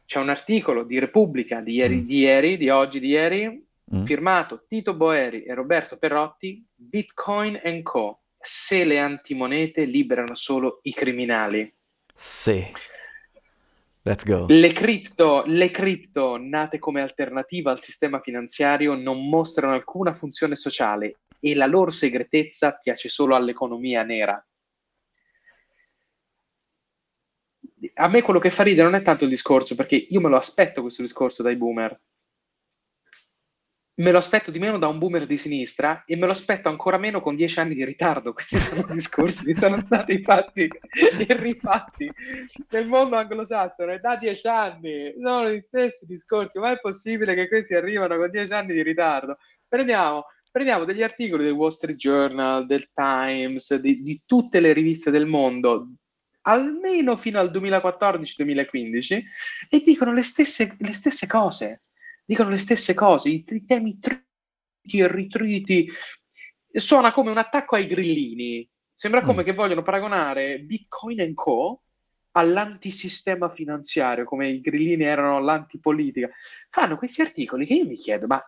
C'è un articolo di Repubblica di ieri, mm, di ieri, di oggi, di ieri, mm. firmato Tito Boeri e Roberto Perrotti, Bitcoin Co. Se le antimonete liberano solo i criminali. Sì, let's go. Le cripto, le cripto, nate come alternativa al sistema finanziario, non mostrano alcuna funzione sociale e la loro segretezza piace solo all'economia nera. A me quello che fa ridere non è tanto il discorso, perché io me lo aspetto questo discorso dai boomer. Me lo aspetto di meno da un boomer di sinistra e me lo aspetto ancora meno con dieci anni di ritardo. Questi sono discorsi che sono stati fatti e rifatti nel mondo anglosassone da dieci anni. Sono gli stessi discorsi. Ma è possibile che questi arrivano con dieci anni di ritardo? Prendiamo, prendiamo degli articoli del Wall Street Journal, del Times, di, di tutte le riviste del mondo, almeno fino al 2014-2015, e dicono le stesse, le stesse cose dicono le stesse cose, i, i temi triti e ritriti. Suona come un attacco ai grillini. Sembra come Mm. che vogliono paragonare Bitcoin Co. all'antisistema finanziario, come i grillini erano l'antipolitica. Fanno questi articoli che io mi chiedo, ma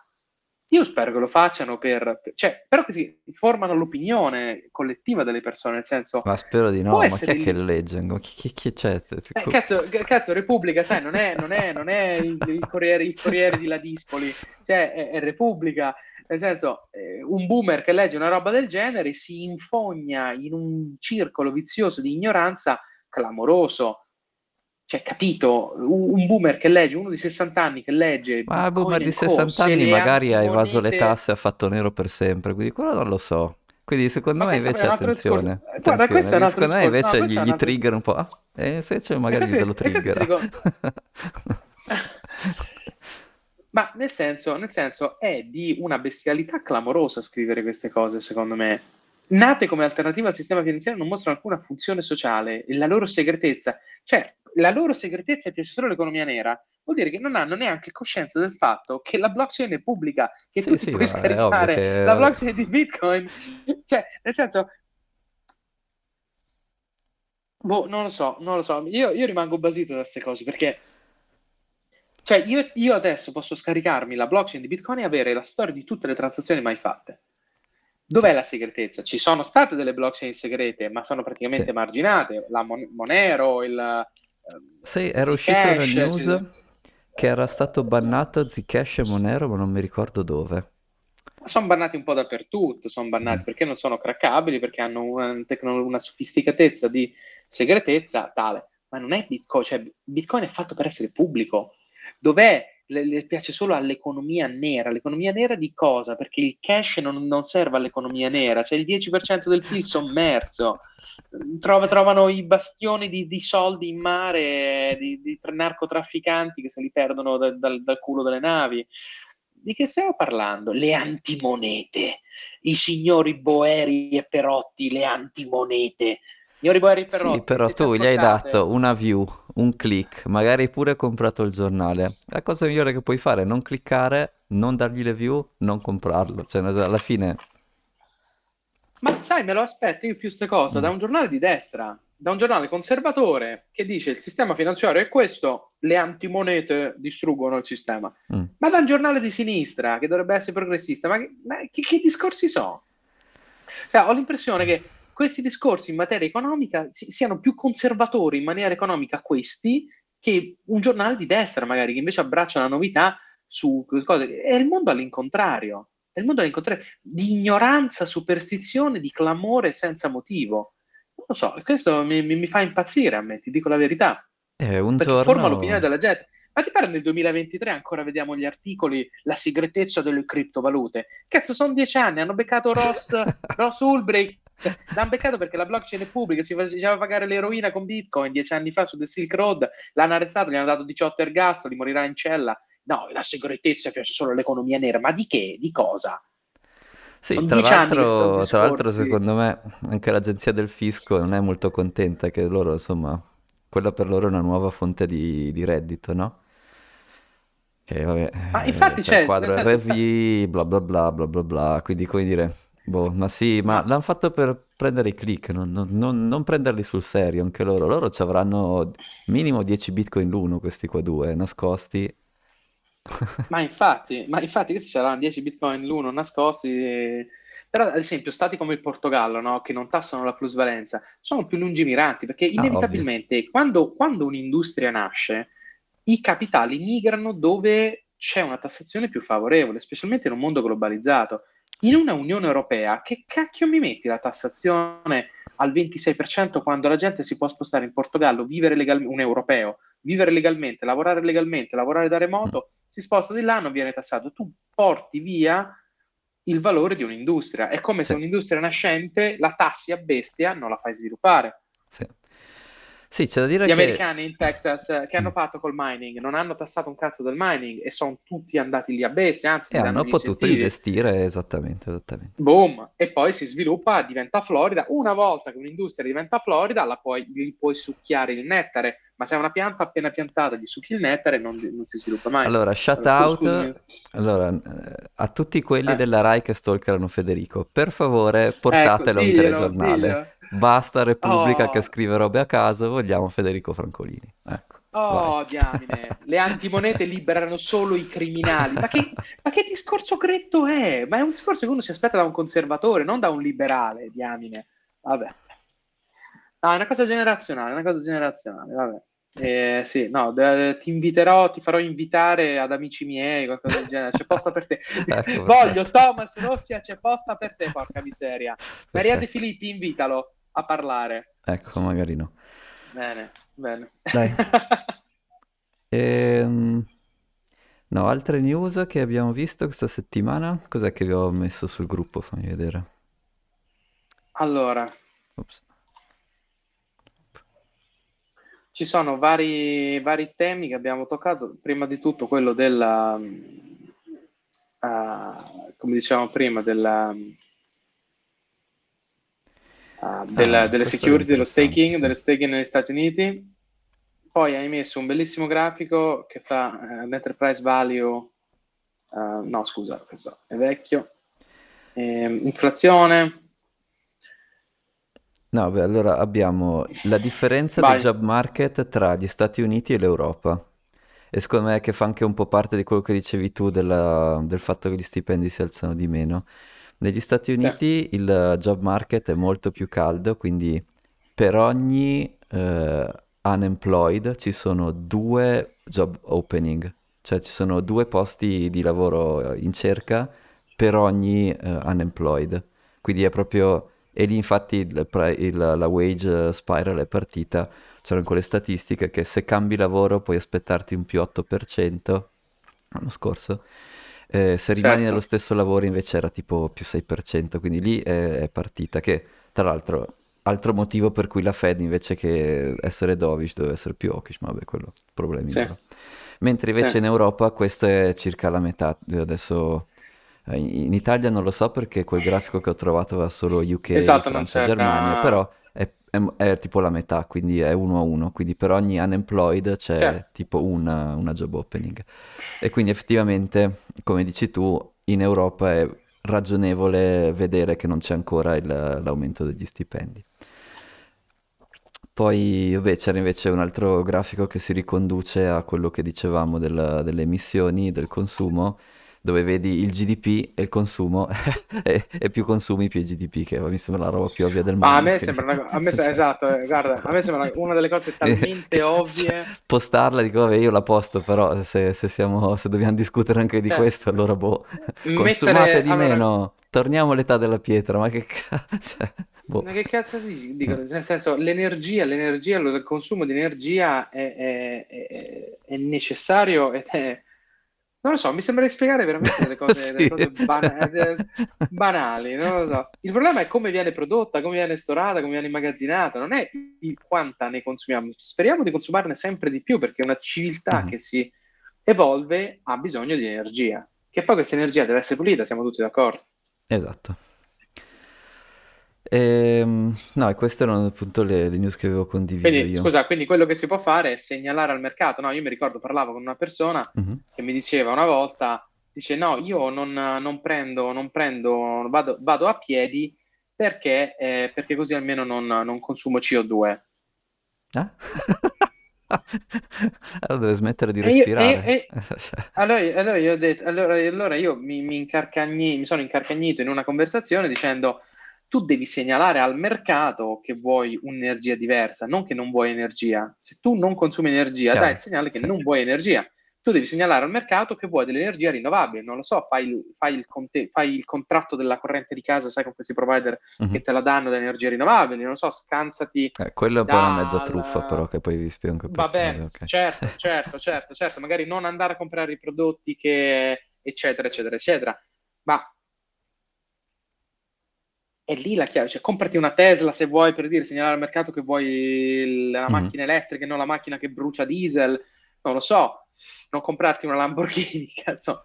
io spero che lo facciano per... cioè, però così formano l'opinione collettiva delle persone, nel senso, Ma spero di no, ma chi è che legge? Chi, chi- chi c'è? Eh, Co- cazzo, cazzo, Repubblica, sai, non è, non è, non è il, il Corriere, il Corriere di Ladispoli, cioè è, è Repubblica, nel senso, eh, un boomer che legge una roba del genere si infogna in un circolo vizioso di ignoranza clamoroso. Cioè, capito? Un, boomer che legge, uno di 60 anni che legge Ma il boomer di Co., 60 se anni magari ha evaso le tasse ha fatto nero per sempre, quindi quello non lo so. Quindi secondo me invece attenzione, Eh, Guarda, questo è un attenzione, altro secondo me. No, invece questo gli, altro trigger un po'. Ah, e se c'è magari te lo dico, [LAUGHS] Ma nel senso, nel senso, è di una bestialità clamorosa scrivere queste cose, secondo me. Nate come alternativa al sistema finanziario non mostrano alcuna funzione sociale e la loro segretezza, cioè la loro segretezza piace solo l'economia nera, vuol dire che non hanno neanche coscienza del fatto che la blockchain è pubblica, che sì, tu sì, puoi scaricare che... la blockchain di Bitcoin. [LAUGHS] cioè, nel senso, boh, non lo so, non lo so. Io, io rimango basito da queste cose perché cioè, io, io, adesso posso scaricarmi la blockchain di Bitcoin e avere la storia di tutte le transazioni mai fatte. Dov'è la segretezza? Ci sono state delle blockchain segrete, ma sono praticamente sì. marginate. La Mon- Monero, il... Uh, sì, era uscito una news ci... che era stato bannato Zcash e Monero, ma non mi ricordo dove. Sono bannati un po' dappertutto, sono bannati mm. perché non sono craccabili, perché hanno una, tecno- una sofisticatezza di segretezza tale. Ma non è Bitcoin, cioè Bitcoin è fatto per essere pubblico Dov'è? Le, le, piace solo all'economia nera. L'economia nera di cosa? Perché il cash non, non serve all'economia nera, c'è il 10% del PIL sommerso. Trova, trovano i bastioni di, di, soldi in mare di, di, narcotrafficanti che se li perdono da, dal, dal culo delle navi. Di che stiamo parlando? Le antimonete, i signori Boeri e Perotti, le antimonete. Signori Boeri e Perotti, sì, però tu gli hai dato una view un click, magari pure hai comprato il giornale. La cosa migliore che puoi fare è non cliccare, non dargli le view, non comprarlo. Cioè, alla fine... Ma sai, me lo aspetto io più queste cose mm. da un giornale di destra, da un giornale conservatore che dice il sistema finanziario è questo, le antimonete distruggono il sistema. Mm. Ma da un giornale di sinistra che dovrebbe essere progressista, ma che, ma che, che discorsi sono? Cioè, ho l'impressione che questi discorsi in materia economica siano più conservatori in maniera economica questi che un giornale di destra magari che invece abbraccia la novità su cose. È il mondo all'incontrario, è il mondo all'incontrario di ignoranza, superstizione, di clamore senza motivo. Non lo so, questo mi, mi, mi fa impazzire a me, ti dico la verità. Eh, un perché giorno... forma l'opinione della gente. Ma ti pare nel 2023 ancora vediamo gli articoli, la segretezza delle criptovalute? Cazzo, sono dieci anni, hanno beccato Ross, [LAUGHS] Ross Ulbricht, L'hanno beccato perché la blockchain è pubblica, si faceva pagare l'eroina con Bitcoin dieci anni fa su The Silk Road, l'hanno arrestato, gli hanno dato 18 ergastoli, morirà in cella. No, la segretezza piace solo all'economia nera, ma di che? Di cosa? Sì, tra l'altro, tra l'altro, secondo me anche l'agenzia del fisco non è molto contenta che loro, insomma, quella per loro è una nuova fonte di, di reddito, no? Che vabbè, ma infatti eh, c'è il quadro RV, bla bla bla bla bla bla, quindi come dire, Boh, ma sì, ma l'hanno fatto per prendere i click, non, non- non- non prenderli sul serio anche loro. Loro ci avranno minimo 10 bitcoin l'uno, questi qua due, nascosti. Ma infatti, ma infatti questi c'erano 10 bitcoin l'uno nascosti. Però, ad esempio, stati come il Portogallo, no, che non tassano la plusvalenza, sono più lungimiranti perché Ah, ovvio. inevitabilmente quando, quando un'industria nasce, i capitali migrano dove c'è una tassazione più favorevole, specialmente in un mondo globalizzato in una Unione Europea, che cacchio mi metti la tassazione al 26% quando la gente si può spostare in Portogallo, vivere legalmente, un europeo, vivere legalmente, lavorare legalmente, lavorare da remoto, si sposta di là, non viene tassato. Tu porti via il valore di un'industria. È come sì. se un'industria nascente la tassi a bestia, non la fai sviluppare. Sì. Sì, c'è da dire Gli che... americani in Texas eh, che hanno fatto col mining non hanno tassato un cazzo del mining e sono tutti andati lì a bestia, anzi, hanno potuto investire esattamente, esattamente. Boom! E poi si sviluppa, diventa Florida. Una volta che un'industria diventa Florida, la puoi, gli puoi succhiare il nettare, ma se è una pianta appena piantata gli succhi il nettare non, non si sviluppa mai. Allora, shout out allora, a tutti quelli eh. della Rai che stalkerano Federico, per favore portatelo ecco, diglielo, un telegiornale. Diglielo. Basta Repubblica oh. che scrive robe a caso, vogliamo Federico Francolini. Ecco. Oh, vai. diamine, le antimonete liberano solo i criminali. Ma che, ma che, discorso gretto è? Ma è un discorso che uno si aspetta da un conservatore, non da un liberale, diamine. Vabbè. No, è una cosa generazionale, una cosa generazionale, vabbè. Eh, sì, no, de- ti inviterò, ti farò invitare ad amici miei, qualcosa del genere. C'è posta per te. [LAUGHS] ecco, Voglio Thomas Rossia, c'è posta per te, porca miseria. [LAUGHS] Maria De Filippi, invitalo a parlare. Ecco, magari no. Bene, bene. Dai. [LAUGHS] ehm... No, altre news che abbiamo visto questa settimana? Cos'è che vi ho messo sul gruppo? Fammi vedere. Allora. Ops. ci sono vari, vari temi che abbiamo toccato. Prima di tutto quello della, uh, come dicevamo prima, della, uh, ah, delle security, dello staking, sì. delle staking negli Stati Uniti. Poi hai messo un bellissimo grafico che fa uh, l'enterprise value, no scusa, questo è vecchio, ehm, inflazione, No, beh, allora abbiamo la differenza del job market tra gli Stati Uniti e l'Europa. E secondo me che fa anche un po' parte di quello che dicevi tu della- del fatto che gli stipendi si alzano di meno. Negli Stati Uniti il job market è molto più caldo, quindi per ogni eh, unemployed ci sono due job opening, cioè ci sono due posti di lavoro in cerca per ogni eh, unemployed. Quindi è proprio e lì infatti il, il, la wage spiral è partita, c'erano quelle statistiche che se cambi lavoro puoi aspettarti un più 8% l'anno scorso, eh, se rimani certo. nello stesso lavoro invece era tipo più 6%, quindi lì è, è partita, che tra l'altro altro motivo per cui la Fed invece che essere dovish doveva essere più hawkish, ma vabbè quello problemi sì. Mentre invece sì. in Europa questo è circa la metà, adesso eh, in Italia non lo so perché quel grafico che ho trovato va solo UK, esatto, Francia, Germania, però è, è, è, tipo la metà, quindi è uno a uno, quindi per ogni unemployed c'è certo. tipo una, una job opening. E quindi effettivamente, come dici tu, in Europa è ragionevole vedere che non c'è ancora il, l'aumento degli stipendi. Poi, vabbè, c'era invece un altro grafico che si riconduce a quello che dicevamo del, delle emissioni, del consumo, dove vedi il GDP e il consumo [LAUGHS] e, e, più consumi più il GDP, che mi sembra la roba più ovvia del mondo. Ma a me sembra, una, a me, esatto, eh, guarda, a me sembra una delle cose talmente [LAUGHS] ovvie. Postarla, dico, vabbè, io la posto, però se, se, siamo, se dobbiamo discutere anche di cioè, questo, allora boh, consumate mettere, di allora... meno, torniamo all'età della pietra, ma che cazzo... [LAUGHS] Cioè, boh. Ma che cazzo dici? Dico, nel senso, l'energia, l'energia, il consumo di energia è, è, è, è necessario ed è non lo so, mi sembra di spiegare veramente delle cose, [LAUGHS] sì. delle cose ban- banali. Non lo so. Il problema è come viene prodotta, come viene storata, come viene immagazzinata, non è il quanta ne consumiamo. Speriamo di consumarne sempre di più perché una civiltà mm. che si evolve ha bisogno di energia. Che poi questa energia deve essere pulita, siamo tutti d'accordo. Esatto. Ehm, no, e queste erano appunto le, le news che avevo condiviso Quindi, io. scusa, quindi quello che si può fare è segnalare al mercato. No, io mi ricordo, parlavo con una persona Mhm. che mi diceva una volta, dice no, io non, non prendo, non prendo, vado, vado a piedi perché, eh, perché così almeno non, non consumo CO2. Eh? [LAUGHS] Allora deve smettere di E io, e- respirare. e- [LAUGHS] allora, allora io ho detto, allora, allora io mi, mi incarcagni- mi sono incarcagnito in una conversazione dicendo tu devi segnalare al mercato che vuoi un'energia diversa, non che non vuoi energia. Se tu non consumi energia, Chiaro. dai il segnale che sì. non vuoi energia. Tu devi segnalare al mercato che vuoi dell'energia rinnovabile. Non lo so, fai il, fai il, conte- fai il contratto della corrente di casa, sai, con questi provider mm-hmm. che te la danno da energie rinnovabili. Non lo so, scansati. Eh, quello è un po' una mezza truffa, però, che poi vi spiego anche Vabbè, okay. certo, [LAUGHS] certo, certo, certo. Magari non andare a comprare i prodotti che eccetera, eccetera, eccetera. Ma è lì la chiave, cioè comprati una Tesla se vuoi per dire, segnalare al mercato che vuoi la mm-hmm. macchina elettrica e non la macchina che brucia diesel, non lo so, non comprarti una Lamborghini, [LAUGHS] cazzo.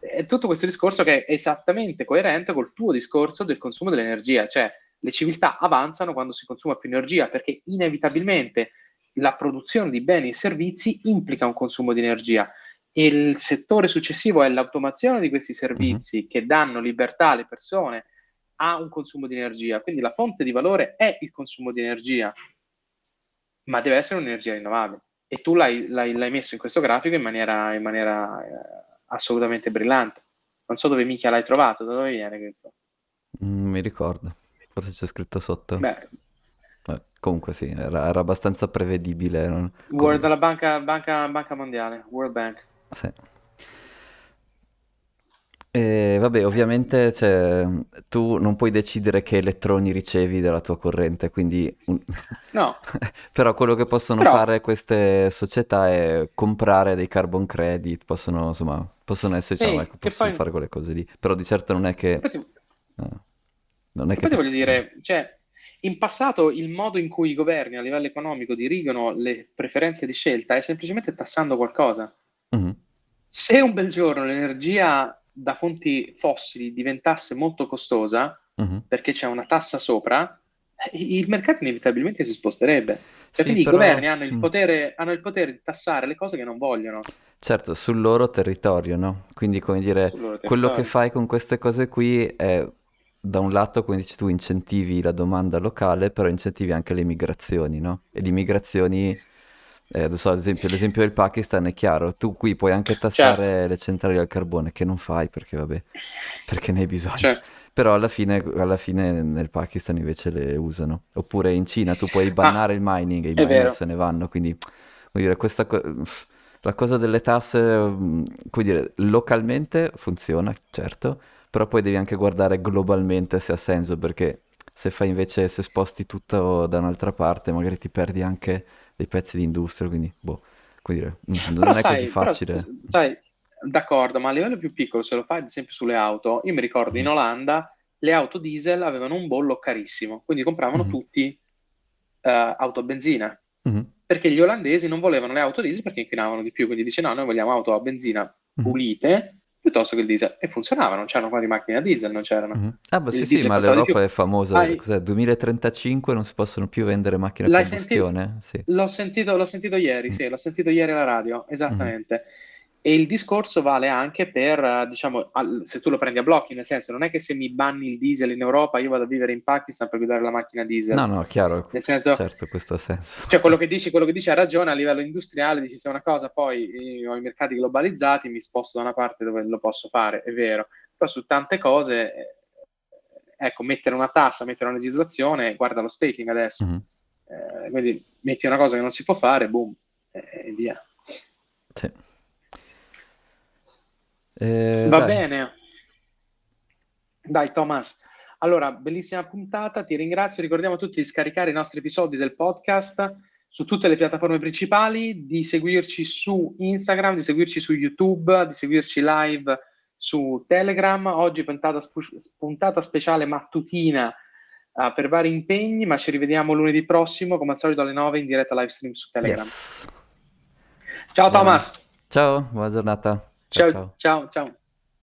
È tutto questo discorso che è esattamente coerente col tuo discorso del consumo dell'energia, cioè le civiltà avanzano quando si consuma più energia perché inevitabilmente la produzione di beni e servizi implica un consumo di energia. Il settore successivo è l'automazione di questi servizi mm-hmm. che danno libertà alle persone ha un consumo di energia, quindi la fonte di valore è il consumo di energia, ma deve essere un'energia rinnovabile. E tu l'hai, l'hai, l'hai messo in questo grafico in maniera, in maniera eh, assolutamente brillante. Non so dove mica l'hai trovato, da dove viene questo? Mm, mi ricordo, forse c'è scritto sotto. Beh, comunque sì, era, era abbastanza prevedibile. Non... World, dalla banca, banca, banca mondiale, World Bank. Sì. E vabbè, ovviamente cioè, tu non puoi decidere che elettroni ricevi dalla tua corrente, quindi... No. [LAUGHS] Però quello che possono Però... fare queste società è comprare dei carbon credit, possono, insomma, possono esserci, Ehi, ecco, possono poi... fare quelle cose lì. Però di certo non è che... Infatti... No. Non è che... Ti... voglio dire, cioè, in passato il modo in cui i governi a livello economico dirigono le preferenze di scelta è semplicemente tassando qualcosa. Mhm. Se un bel giorno l'energia da fonti fossili diventasse molto costosa, Mhm. perché c'è una tassa sopra, eh, il mercato inevitabilmente si sposterebbe. Sì, Cioè, quindi però- i governi hanno il, mm. potere, hanno il potere di tassare le cose che non vogliono. Certo, sul loro territorio, no? Quindi, come dire, quello che fai con queste cose qui è, da un lato, come dici tu, incentivi la domanda locale, però incentivi anche le migrazioni, no? E le migrazioni, eh, adesso ad esempio, l'esempio del Pakistan è chiaro, tu qui puoi anche tassare Certo. le centrali al carbone, che non fai perché, vabbè, perché ne hai bisogno. Certo. Però alla fine, alla fine nel Pakistan invece le usano. Oppure in Cina tu puoi bannare il mining e i miner vero. se ne vanno. Quindi, come dire, questa co- la cosa delle tasse, mm, come dire, localmente funziona, certo, però poi devi anche guardare globalmente se ha senso, perché se fai invece, se sposti tutto da un'altra parte, magari ti perdi anche dei pezzi di industria, quindi, boh, dire, mm, non Però è così sai, però, facile. sai, d'accordo, ma a livello più piccolo, se lo fai ad esempio sulle auto, io mi ricordo in Mhm. Olanda le auto diesel avevano un bollo carissimo, quindi compravano Mhm. tutti eh, auto a benzina, Mhm, perché gli olandesi non volevano le auto diesel perché inquinavano di più, quindi dice no, noi vogliamo auto a benzina mhm, pulite piuttosto che il diesel, e funzionava, non c'erano quasi macchine a diesel, non c'erano. mhm. Ah, beh, sì, sì, ma l'Europa è famosa, Hai- cos'è? 2035 non si possono più vendere macchine a L'hai combustione? Sì. L'ho sentito, l'ho sentito ieri, Mm. sì, l'ho sentito ieri alla radio, esattamente. E il discorso vale anche per, eh, diciamo, al- se tu lo prendi a blocchi, nel senso, non è che se mi banni il diesel in Europa io vado a vivere in Pakistan per guidare la macchina diesel. No, no, chiaro, Nel senso, certo, questo ha senso. cioè quello che dici, quello che dici ha ragione a livello industriale, dici se una cosa poi io ho i mercati globalizzati, mi sposto da una parte dove lo posso fare, è vero. Però su tante cose, eh, ecco, mettere una tassa, mettere una legislazione, guarda lo staking adesso. Mhm, Eh, quindi metti una cosa che non si può fare, boom, e via. Sì. Eh, Va dai. bene. Dai, Thomas. Allora, bellissima puntata, ti ringrazio. Ricordiamo a tutti di scaricare i nostri episodi del podcast su tutte le piattaforme principali, di seguirci su Instagram, di seguirci su YouTube, di seguirci live su Telegram. Oggi puntata, spu- puntata speciale mattutina eh, per vari impegni, ma ci rivediamo lunedì prossimo, come al solito alle 9 in diretta live stream su Telegram. Yes. Ciao. Thomas. Ciao, buona giornata. Ciao, ciao, ciao. ciao. ciao.